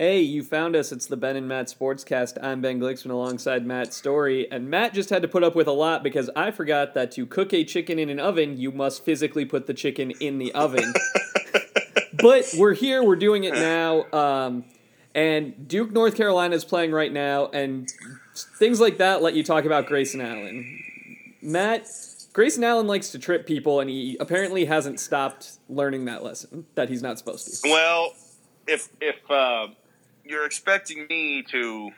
Hey, you found us. It's the Ben and Matt Sportscast. I'm Ben Glicksman alongside Matt Story, and Matt just had to put up with a lot because I forgot that to cook a chicken in an oven, you must physically put the chicken in the oven. but we're here, we're doing it now, um, and Duke, North Carolina is playing right now, and things like that let you talk about Grayson Allen. Matt, Grayson Allen likes to trip people, and he apparently hasn't stopped learning that lesson that he's not supposed to. Well, if if uh, you're expecting me to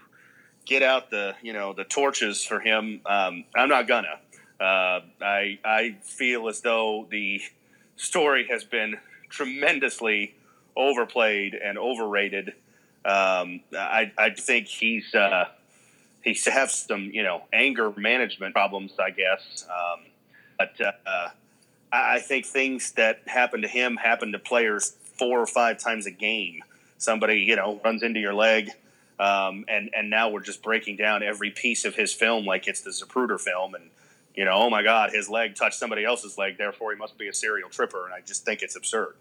get out the you know the torches for him, um, I'm not gonna. Uh, I I feel as though the story has been tremendously overplayed and overrated. Um, I I think he's uh, he's have some you know anger management problems, I guess. Um, but uh, I think things that happen to him happen to players four or five times a game somebody you know runs into your leg, um, and and now we're just breaking down every piece of his film like it's the Zapruder film, and you know, oh my God, his leg touched somebody else's leg, therefore he must be a serial tripper, and I just think it's absurd.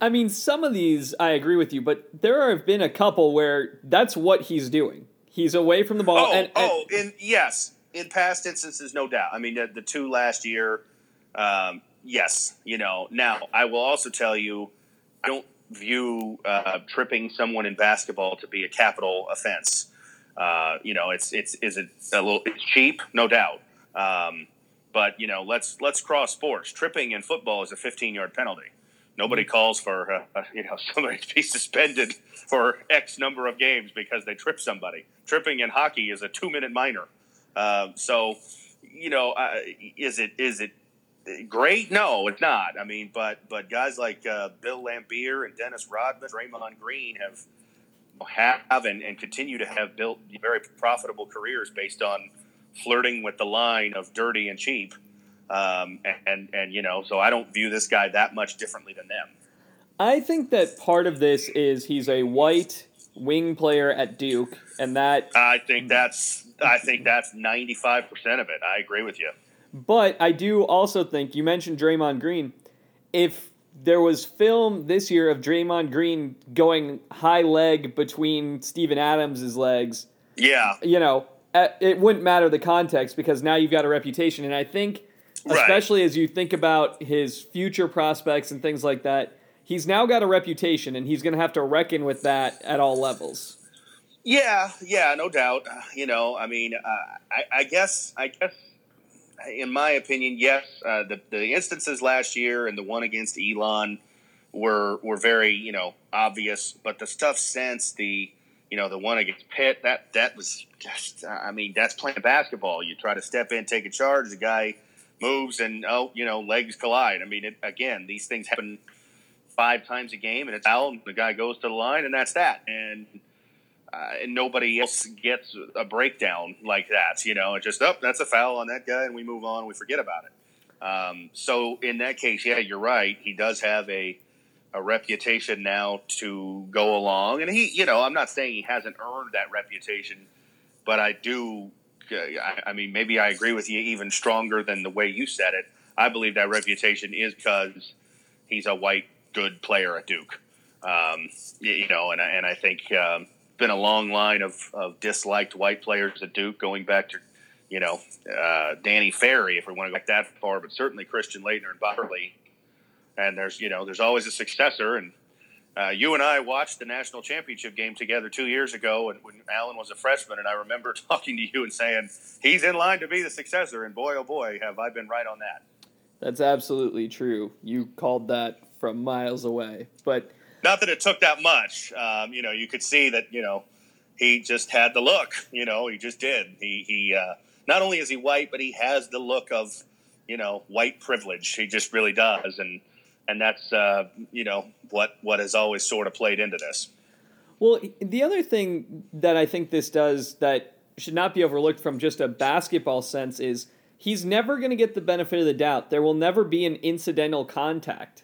I mean, some of these I agree with you, but there have been a couple where that's what he's doing. He's away from the ball. Oh, and, and oh, in yes, in past instances, no doubt. I mean, the, the two last year, um, yes, you know. Now, I will also tell you, I don't view uh, tripping someone in basketball to be a capital offense. Uh, you know, it's it's is it a little it's cheap, no doubt. Um, but you know, let's let's cross sports. Tripping in football is a 15 yard penalty. Nobody mm-hmm. calls for uh, uh, you know somebody to be suspended for X number of games because they trip somebody. Tripping in hockey is a two minute minor. Uh, so, you know, uh, is it is it great? No, it's not. I mean, but but guys like uh, Bill Laimbeer and Dennis Rodman, Draymond Green have have and, and continue to have built very profitable careers based on flirting with the line of dirty and cheap. Um, and, and, and you know, so I don't view this guy that much differently than them. I think that part of this is he's a white wing player at Duke, and that I think that's I think that's ninety five percent of it. I agree with you. But I do also think you mentioned Draymond Green. If there was film this year of Draymond Green going high leg between Steven Adams' legs, yeah, you know, it wouldn't matter the context because now you've got a reputation. And I think, especially right. as you think about his future prospects and things like that, he's now got a reputation, and he's going to have to reckon with that at all levels. Yeah, yeah, no doubt. You know, I mean, uh, I, I guess, I guess in my opinion, yes, uh, the the instances last year and the one against Elon were were very you know obvious, but the stuff since the you know the one against Pitt that that was just I mean that's playing basketball. You try to step in, take a charge, the guy moves, and oh you know legs collide. I mean it, again, these things happen five times a game, and it's foul, and the guy goes to the line, and that's that. And uh, and nobody else gets a breakdown like that. You know, it's just, oh, that's a foul on that guy, and we move on, we forget about it. Um, so in that case, yeah, you're right. He does have a a reputation now to go along, and he, you know, I'm not saying he hasn't earned that reputation, but I do. Uh, I, I mean, maybe I agree with you even stronger than the way you said it. I believe that reputation is because he's a white good player at Duke. Um, you know, and and I think um, been a long line of, of disliked white players at Duke going back to, you know, uh, Danny Ferry, if we want to go back that far, but certainly Christian Laettner and Barley. And there's, you know, there's always a successor. And uh, you and I watched the national championship game together two years ago, and when Allen was a freshman, and I remember talking to you and saying he's in line to be the successor. And boy, oh boy, have I been right on that. That's absolutely true. You called that from miles away, but not that it took that much. Um, you know, you could see that. You know, he just had the look. You know, he just did. He he. Uh, not only is he white, but he has the look of you know white privilege. He just really does, and and that's uh, you know what what has always sort of played into this. Well, the other thing that I think this does that should not be overlooked from just a basketball sense is he's never going to get the benefit of the doubt. There will never be an incidental contact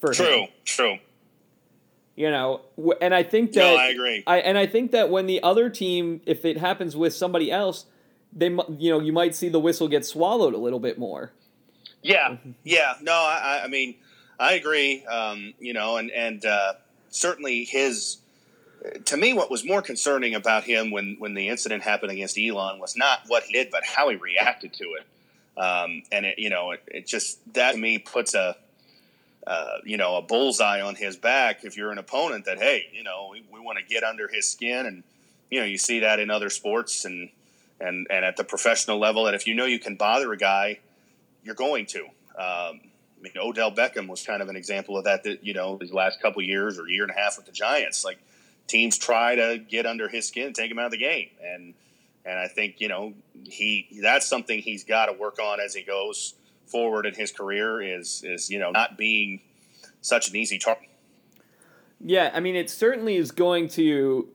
for true, him. True, true. You know, and I think that no, I agree. I, and I think that when the other team, if it happens with somebody else, they you know you might see the whistle get swallowed a little bit more. Yeah, yeah. No, I, I mean, I agree. Um, you know, and and uh, certainly his to me, what was more concerning about him when when the incident happened against Elon was not what he did, but how he reacted to it. Um, and it, you know, it, it, just that to me puts a uh, you know a bullseye on his back if you're an opponent that hey, you know, we, we want to get under his skin, and you know, you see that in other sports and and and at the professional level that if you know you can bother a guy, you're going to. Um, I mean, Odell Beckham was kind of an example of that. That you know, these last couple years or year and a half with the Giants, like teams try to get under his skin, take him out of the game, and and I think you know he that's something he's got to work on as he goes forward in his career is is you know not being such an easy target. Yeah, I mean, it certainly is going to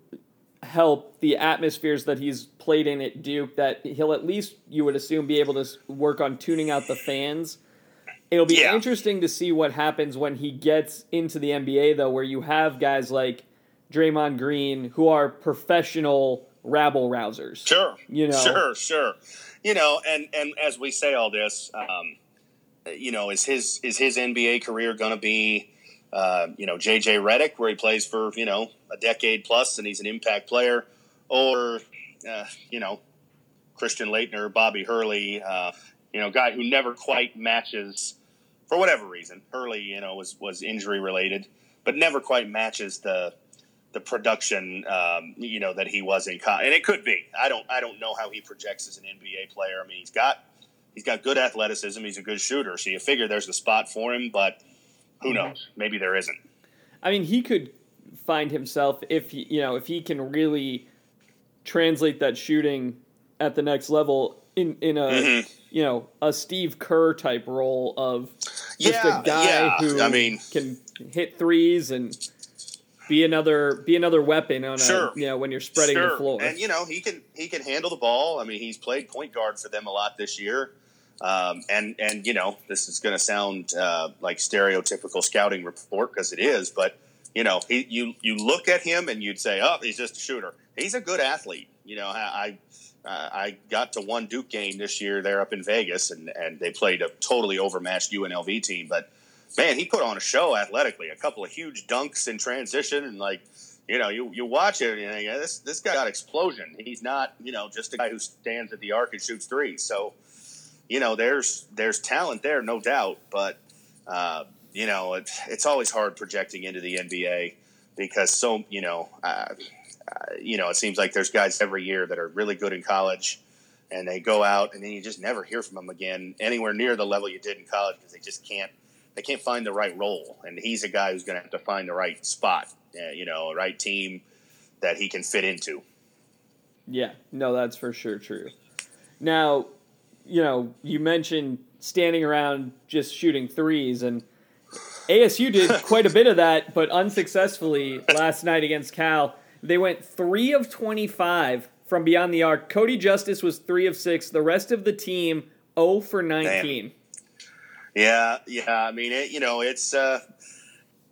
help the atmospheres that he's played in at Duke. That he'll at least you would assume be able to work on tuning out the fans. It'll be yeah. interesting to see what happens when he gets into the NBA, though, where you have guys like Draymond Green who are professional rabble rousers. Sure, you know, sure, sure. You know, and and as we say all this, um, you know, is his is his NBA career going to be, uh, you know, JJ Redick, where he plays for you know a decade plus and he's an impact player, or uh, you know, Christian Laettner, Bobby Hurley, uh, you know, guy who never quite matches for whatever reason. Hurley, you know, was was injury related, but never quite matches the the production, um, you know, that he was in, and it could be. I don't, I don't know how he projects as an NBA player. I mean, he's got, he's got good athleticism. He's a good shooter, so you figure there's a spot for him. But who mm-hmm. knows? Maybe there isn't. I mean, he could find himself if he, you know, if he can really translate that shooting at the next level in in a mm-hmm. you know a Steve Kerr type role of just yeah, a guy yeah. who I mean can hit threes and be another be another weapon on sure. a, you know when you're spreading sure. the floor. And you know he can he can handle the ball. I mean he's played point guard for them a lot this year. Um, and and you know this is going to sound uh, like stereotypical scouting report because it is, but you know he, you you look at him and you'd say, oh, he's just a shooter. He's a good athlete. You know I. Uh, I got to one Duke game this year there up in Vegas, and, and they played a totally overmatched UNLV team. But man, he put on a show athletically. A couple of huge dunks in transition, and like you know, you, you watch it and you this this guy got explosion. He's not you know just a guy who stands at the arc and shoots three. So you know, there's there's talent there, no doubt. But uh, you know, it, it's always hard projecting into the NBA because so you know, uh, uh, you know, it seems like there's guys every year that are really good in college. And they go out, and then you just never hear from them again anywhere near the level you did in college because they just can't they can't find the right role, and he's a guy who's going to have to find the right spot, uh, you know, right team that he can fit into. Yeah, no, that's for sure true. Now, you know, you mentioned standing around just shooting threes, and ASU did quite a bit of that, but unsuccessfully last night against Cal. They went three of 25 from beyond the arc. Kodi Justice was three of six. The rest of the team, 0 for 19. Damn. Yeah, yeah. I mean, it, you know, it's uh,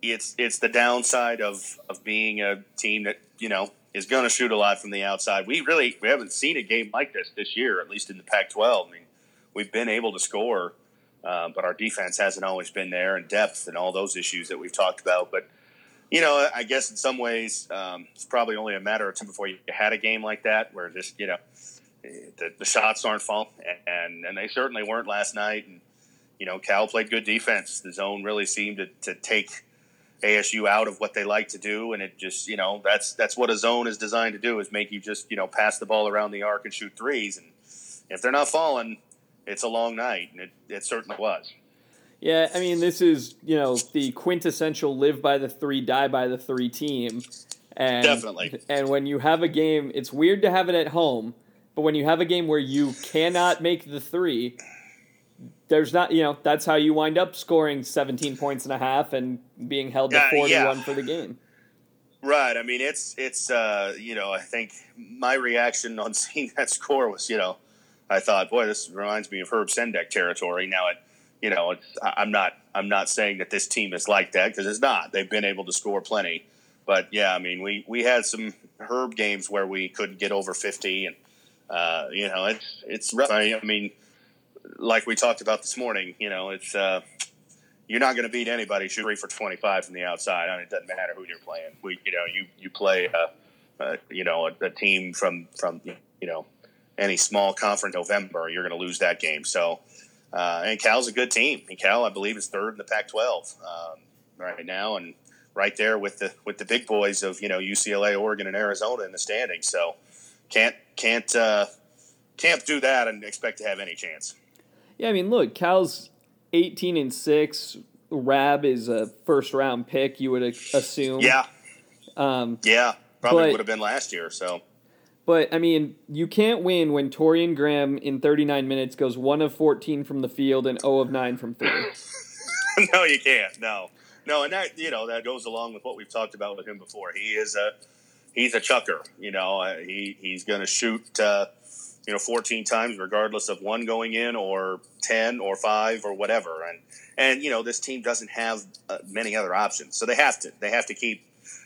it's it's the downside of of being a team that you know is going to shoot a lot from the outside. We really we haven't seen a game like this this year, at least in the Pac-12. I mean, we've been able to score, uh, but our defense hasn't always been there, and depth and all those issues that we've talked about. But you know, I guess in some ways, um, it's probably only a matter of time before you had a game like that where just you know the, the shots aren't falling, and and they certainly weren't last night. And you know, Cal played good defense. The zone really seemed to, to take ASU out of what they like to do, and it just, you know, that's that's what a zone is designed to do is make you just, you know, pass the ball around the arc and shoot threes. And if they're not falling, it's a long night, and it, it certainly was. Yeah, I mean, this is you know the quintessential live by the three, die by the three team. And, Definitely. And when you have a game, it's weird to have it at home, but when you have a game where you cannot make the three, there's not, you know, that's how you wind up scoring 17 points and a half and being held to 41 yeah. for the game. Right. I mean, it's, it's, uh, you know, I think my reaction on seeing that score was, you know, I thought, boy, this reminds me of Herb Sendek territory. Now, it, you know, it's, I'm not, I'm not saying that this team is like that because it's not. They've been able to score plenty, but yeah, I mean, we, we had some Herb games where we couldn't get over 50 and, uh, you know, it's, it's rough. I mean, like we talked about this morning, you know, it's uh, you're not going to beat anybody shoot three for 25 from the outside. I mean, it doesn't matter who you're playing. We, you know, you you play, uh, uh, you know, a, a, team from from you know any small conference November, you're going to lose that game. So, uh, and Cal's a good team. And Cal, I believe, is third in the Pac-12 um, right now, and right there with the with the big boys of you know UCLA, Oregon, and Arizona in the standings. So, can't can't uh, can't do that and expect to have any chance. Yeah, I mean, look, Cal's 18 and 6. Rabb is a first round pick, you would assume. Yeah. Um, yeah, probably but, would have been last year. So, but I mean, you can't win when Torian Graham in 39 minutes goes one of 14 from the field and 0 of 9 from three. no, you can't. No, no, and that you know that goes along with what we've talked about with him before. He is a he's a chucker. You know, uh, he he's going to shoot. Uh, you know 14 times regardless of one going in or 10 or 5 or whatever. And and you know this team doesn't have uh, many other options. So they have to they have to keep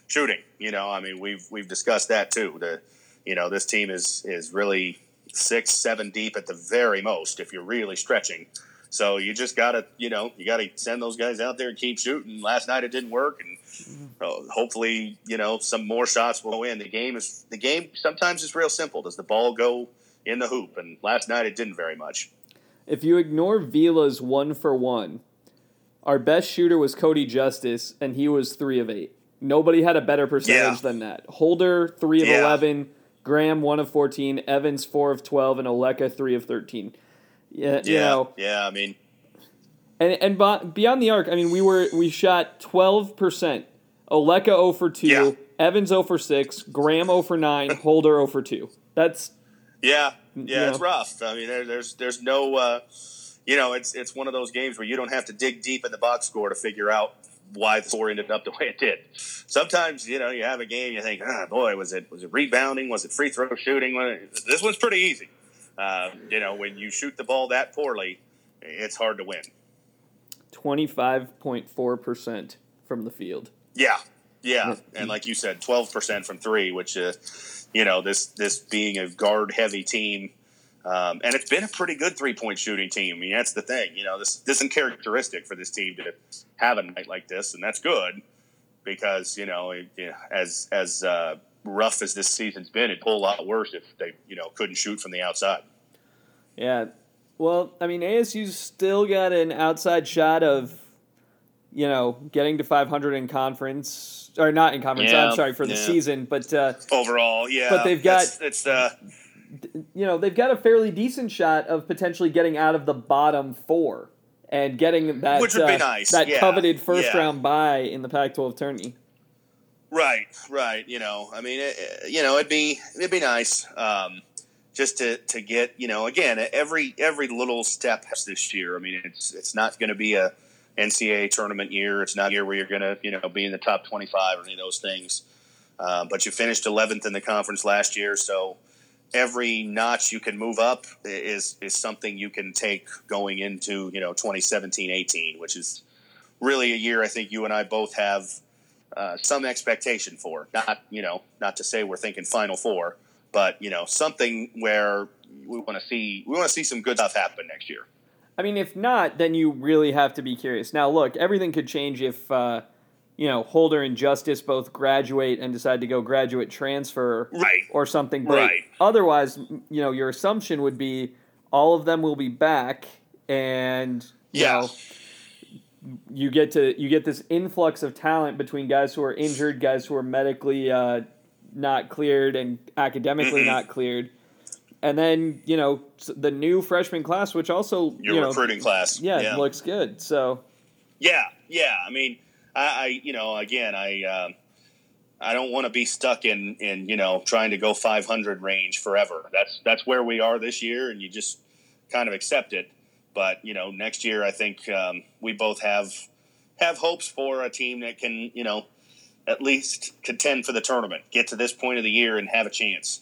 shooting you know? I mean we've we've discussed that too the you know this team is is really 6 7 deep at the very most if you're really stretching. So you just got to you know you got to send those guys out there and keep shooting. Last night it didn't work and uh, hopefully you know some more shots will go in. The game is the game sometimes is real simple. Does the ball go in the hoop. And last night it didn't very much. If you ignore Vila's one for one, our best shooter was Kodi Justice, and he was three of eight. Nobody had a better percentage yeah. than that. Holder, three of yeah. 11. Graham, one of 14. Evans, four of 12. And Oleka, three of 13. Yeah, yeah, you know, yeah. I mean, and and beyond the arc, I mean, we were we shot twelve percent. Oleka 0 for two. Evans 0 for six, Graham 0 for nine, Holder 0 for two. That's yeah, yeah, it's rough. I mean, there, there's there's no, uh, you know, it's it's one of those games where you don't have to dig deep in the box score to figure out why the score ended up the way it did. Sometimes, you know, you have a game, you think, ah, boy, was it was it rebounding? Was it free throw shooting? This one's pretty easy. Uh, you know, when you shoot the ball that poorly, it's hard to win. Twenty five point four percent from the field. Yeah, yeah, and like you said, twelve percent from three, which. Uh, you know this this being a guard heavy team. Um, and it's been a pretty good three point shooting team. I mean, that's the thing. You know, this, this isn't characteristic for this team to have a night like this, and that's good because you know, as as uh, rough as this season's been, it'd pull a lot worse if they you know couldn't shoot from the outside. Yeah, well, I mean, ASU's still got an outside shot of you know getting to 500 in conference or not in conference. Yeah, I'm sorry for the yeah. season, but uh, overall, yeah. But they've got it's the you know they've got a fairly decent shot of potentially getting out of the bottom four and getting that which would uh, be nice. that yeah. coveted first round bye in the Pac-12 tourney. Right, right. You know, I mean, it, you know, it'd be it'd be nice. Um, just to, to get you know again every every little step this year. I mean it's it's not going to be a NCAA tournament year. It's not a year where you're going to, you know, be in the top 25 or any of those things. Uh, but you finished 11th in the conference last year, so every notch you can move up is is something you can take going into you know 2017-18, which is really a year I think you and I both have uh, some expectation for. Not you know not to say we're thinking Final Four, but you know something where we want to see we want to see some good stuff happen next year. I mean, if not, then you really have to be curious. Now, look, everything could change if uh, you know Holder and Justice both graduate and decide to go graduate transfer, right. or something. But right. otherwise, you know, your assumption would be all of them will be back, and you yeah. know, you get to you get this influx of talent between guys who are injured, guys who are medically uh, not cleared, and academically not cleared and then you know the new freshman class, which also your you know, recruiting class, yeah, yeah, looks good. So yeah, yeah. I mean, I, I you know, again, I um, I don't want to be stuck in in you know trying to go 500 range forever. That's that's where we are this year, and you just kind of accept it. But you know, next year, I think um, we both have have hopes for a team that can you know at least contend for the tournament, get to this point of the year, and have a chance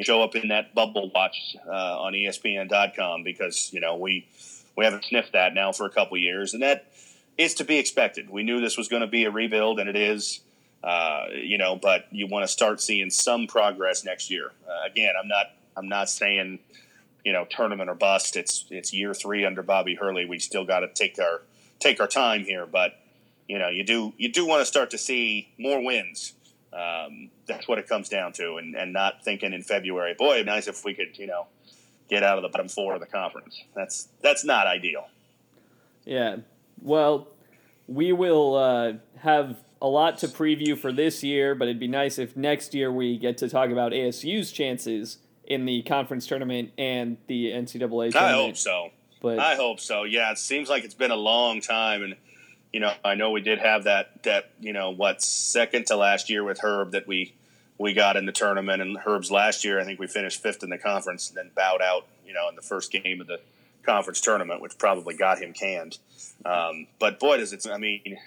show up in that bubble watch uh, on ESPN.com because you know we we haven't sniffed that now for a couple years, and that is to be expected. We knew this was going to be a rebuild, and it is. Uh, you know, but you want to start seeing some progress next year. Uh, again, I'm not I'm not saying you know tournament or bust. It's it's year three under Bobby Hurley. We still got to take our take our time here, but you know, you do you do want to start to see more wins. Um, that's what it comes down to, and, and not thinking in February. Boy, it'd be nice if we could, you know, get out of the bottom four of the conference. That's that's not ideal. Yeah. Well, we will uh, have a lot to preview for this year, but it'd be nice if next year we get to talk about ASU's chances in the conference tournament and the NCAA tournament. I hope so. But I hope so. Yeah, it seems like it's been a long time, and you know, I know we did have that that you know what second to last year with Herb that we we got in the tournament, and Herb's last year I think we finished fifth in the conference, and then bowed out, you know, in the first game of the conference tournament, which probably got him canned. Um, but boy, does it! I mean,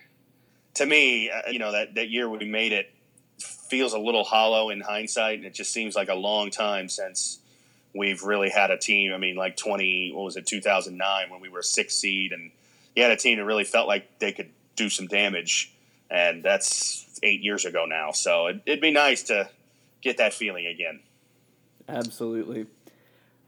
to me, uh, you know, that that year we made it feels a little hollow in hindsight, and it just seems like a long time since we've really had a team. I mean, like twenty, what was it, two thousand nine, when we were six seed, and you had a team that really felt like they could do some damage, and that's eight years ago now. So it, it'd be nice to get that feeling again. Absolutely.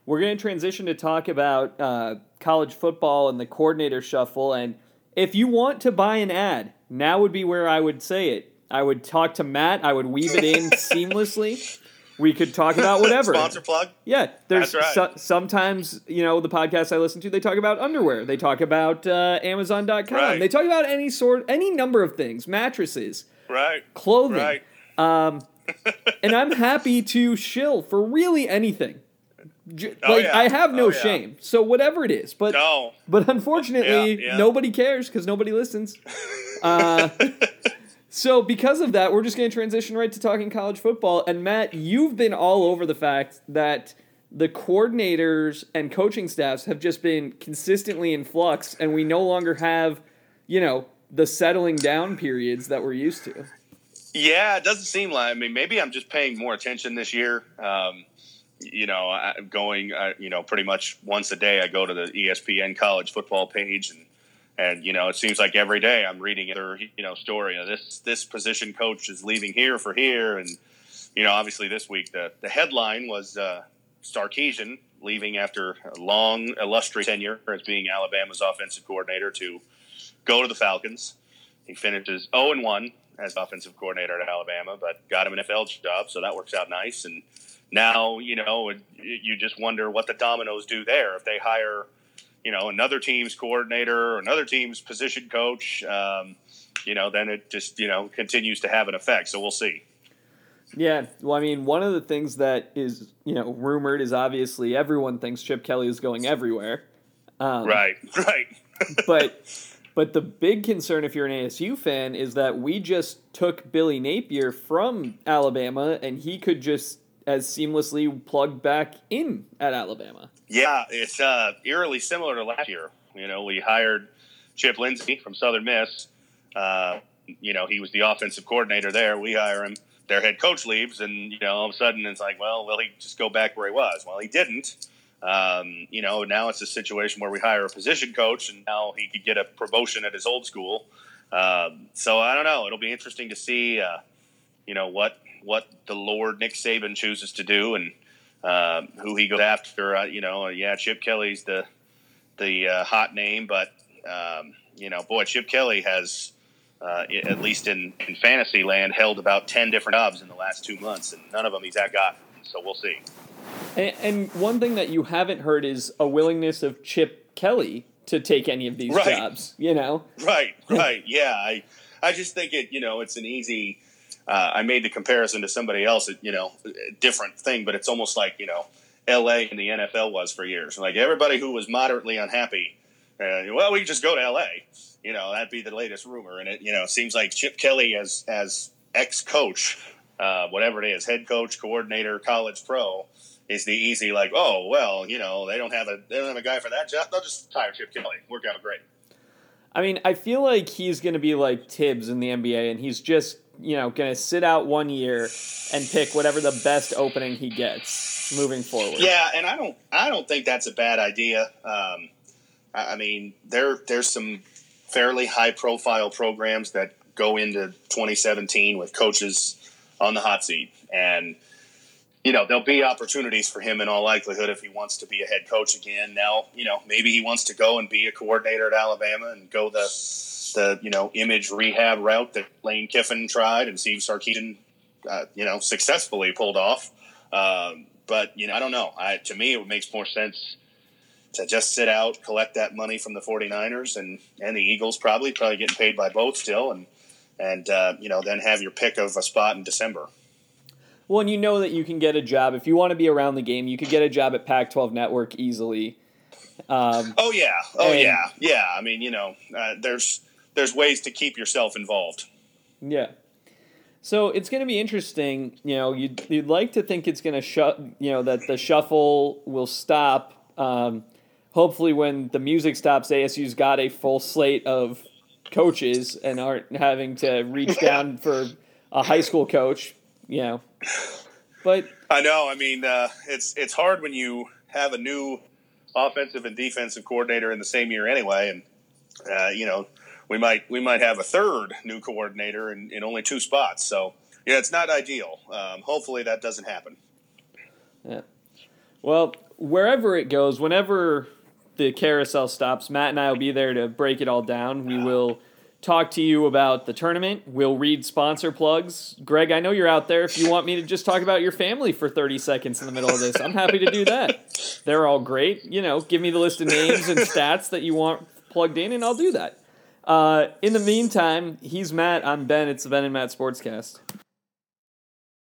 We're going to transition to talk about uh, college football and the coordinator shuffle. And if you want to buy an ad, now would be where I would say it. I would talk to Matt. I would weave it in seamlessly. We could talk about whatever. Sponsor plug. Yeah, there's right. so, sometimes you know the podcasts I listen to. They talk about underwear. They talk about uh, Amazon.com. Right. They talk about any sort, any number of things, mattresses, right, clothing. Right. Um, and I'm happy to shill for really anything. J- oh, like yeah. I have no oh, yeah. shame. So whatever it is, but no. but unfortunately yeah, nobody cares because nobody listens. Uh, so because of that, we're just going to transition right to talking college football. And Matt, you've been all over the fact that the coordinators and coaching staffs have just been consistently in flux, and we no longer have, you know, the settling down periods that we're used to. Yeah, it doesn't seem like. I mean, maybe I'm just paying more attention this year. Um, you know, I'm going, uh, you know, pretty much once a day, I go to the ESPN college football page and and you know it seems like every day I'm reading their you know story. You know, this this position coach is leaving here for here, and you know obviously this week the the headline was uh, leaving after a long illustrious tenure as being Alabama's offensive coordinator to go to the Falcons. He finishes 0 and 1 as offensive coordinator at Alabama, but got him an NFL job, so that works out nice. And now you know you just wonder what the dominoes do there if they hire you know another team's coordinator or another team's position coach um, you know then it just you know continues to have an effect. So we'll see. Yeah. Well i mean one of the things that is you know rumored is obviously everyone thinks chip kelly is going everywhere. Um, right. Right. but but the big concern if you're an asu fan is that we just took billy napier from alabama and he could just as seamlessly plug back in at Alabama. Yeah, it's uh, eerily similar to last year. You know, we hired Chip Lindsey from Southern Miss. Uh, you know, he was the offensive coordinator there. We hire him. Their head coach leaves, and you know, all of a sudden it's like, well, will he just go back where he was? Well, he didn't. Um, you know, now it's a situation where we hire a position coach, and now he could get a promotion at his old school. Um, so I don't know. It'll be interesting to see, uh, you know, what what the Lord Nick Saban chooses to do and um, who he goes after. Uh, you know, yeah, Chip Kelly's the the uh, hot name, but um, you know, boy, Chip Kelly has. Uh, at least in, in fantasy land, held about 10 different jobs in the last two months, and none of them he's at got. So we'll see. And, and, one thing that you haven't heard is a willingness of Chip Kelly to take any of these right. jobs, you know? Right, right. yeah. I, I just think it, you know, it's an easy, uh, I made the comparison to somebody else, you know, a different thing, but it's almost like, you know, LA and the NFL was for years. Like everybody who was moderately unhappy, uh, well, we just go to LA. You know, that'd be the latest rumor. And it, you know, seems like Chip Kelly as, as ex coach, uh, whatever it is, head coach, coordinator, college pro, is the easy, like, oh, well, you know, they don't have a, they don't have a guy for that job. They'll just hire Chip Kelly. Work out great. I mean, I feel like he's going to be like Thibs in the NBA, and he's just you know, going to sit out one year and pick whatever the best opening he gets moving forward. Yeah, and I don't, I don't think that's a bad idea. Um, I, I mean, there, there's some fairly high profile programs that go into 2017 with coaches on the hot seat, and you know, there'll be opportunities for him in all likelihood if he wants to be a head coach again. Now, you know, maybe he wants to go and be a coordinator at Alabama and go the the you know image rehab route that Lane Kiffin tried and Steve Sarkisian, uh, you know, successfully pulled off. Um, but you know, I don't know. I, to me, it makes more sense to just sit out, collect that money from the 49ers and and the Eagles, probably probably getting paid by both still, and and uh, you know then have your pick of a spot in December. Well, and you know that you can get a job if you want to be around the game. You could get a job at Pac-12 Network easily. Um, oh yeah, oh and, yeah, yeah. I mean, you know, uh, there's there's ways to keep yourself involved. Yeah. So it's going to be interesting. You know, you'd, you'd like to think it's going to shut. You know that the shuffle will stop. Um, hopefully, when the music stops, ASU's got a full slate of coaches and aren't having to reach down for a high school coach. You know, but I know. I mean, uh, it's it's hard when you have a new offensive and defensive coordinator in the same year anyway, and uh, you know we might we might have a third new coordinator in, in only two spots. So yeah, it's not ideal. Um, hopefully that doesn't happen. Yeah. Well, wherever it goes, whenever the carousel stops, Matt and I will be there to break it all down. We will talk to you about the tournament. We'll read sponsor plugs. Greg, I know you're out there. If you want me to just talk about your family for 30 seconds in the middle of this, I'm happy to do that. They're all great. You know, give me the list of names and stats that you want plugged in, and I'll do that. Uh, in the meantime, he's Matt. I'm Ben. It's the Ben and Matt Sportscast.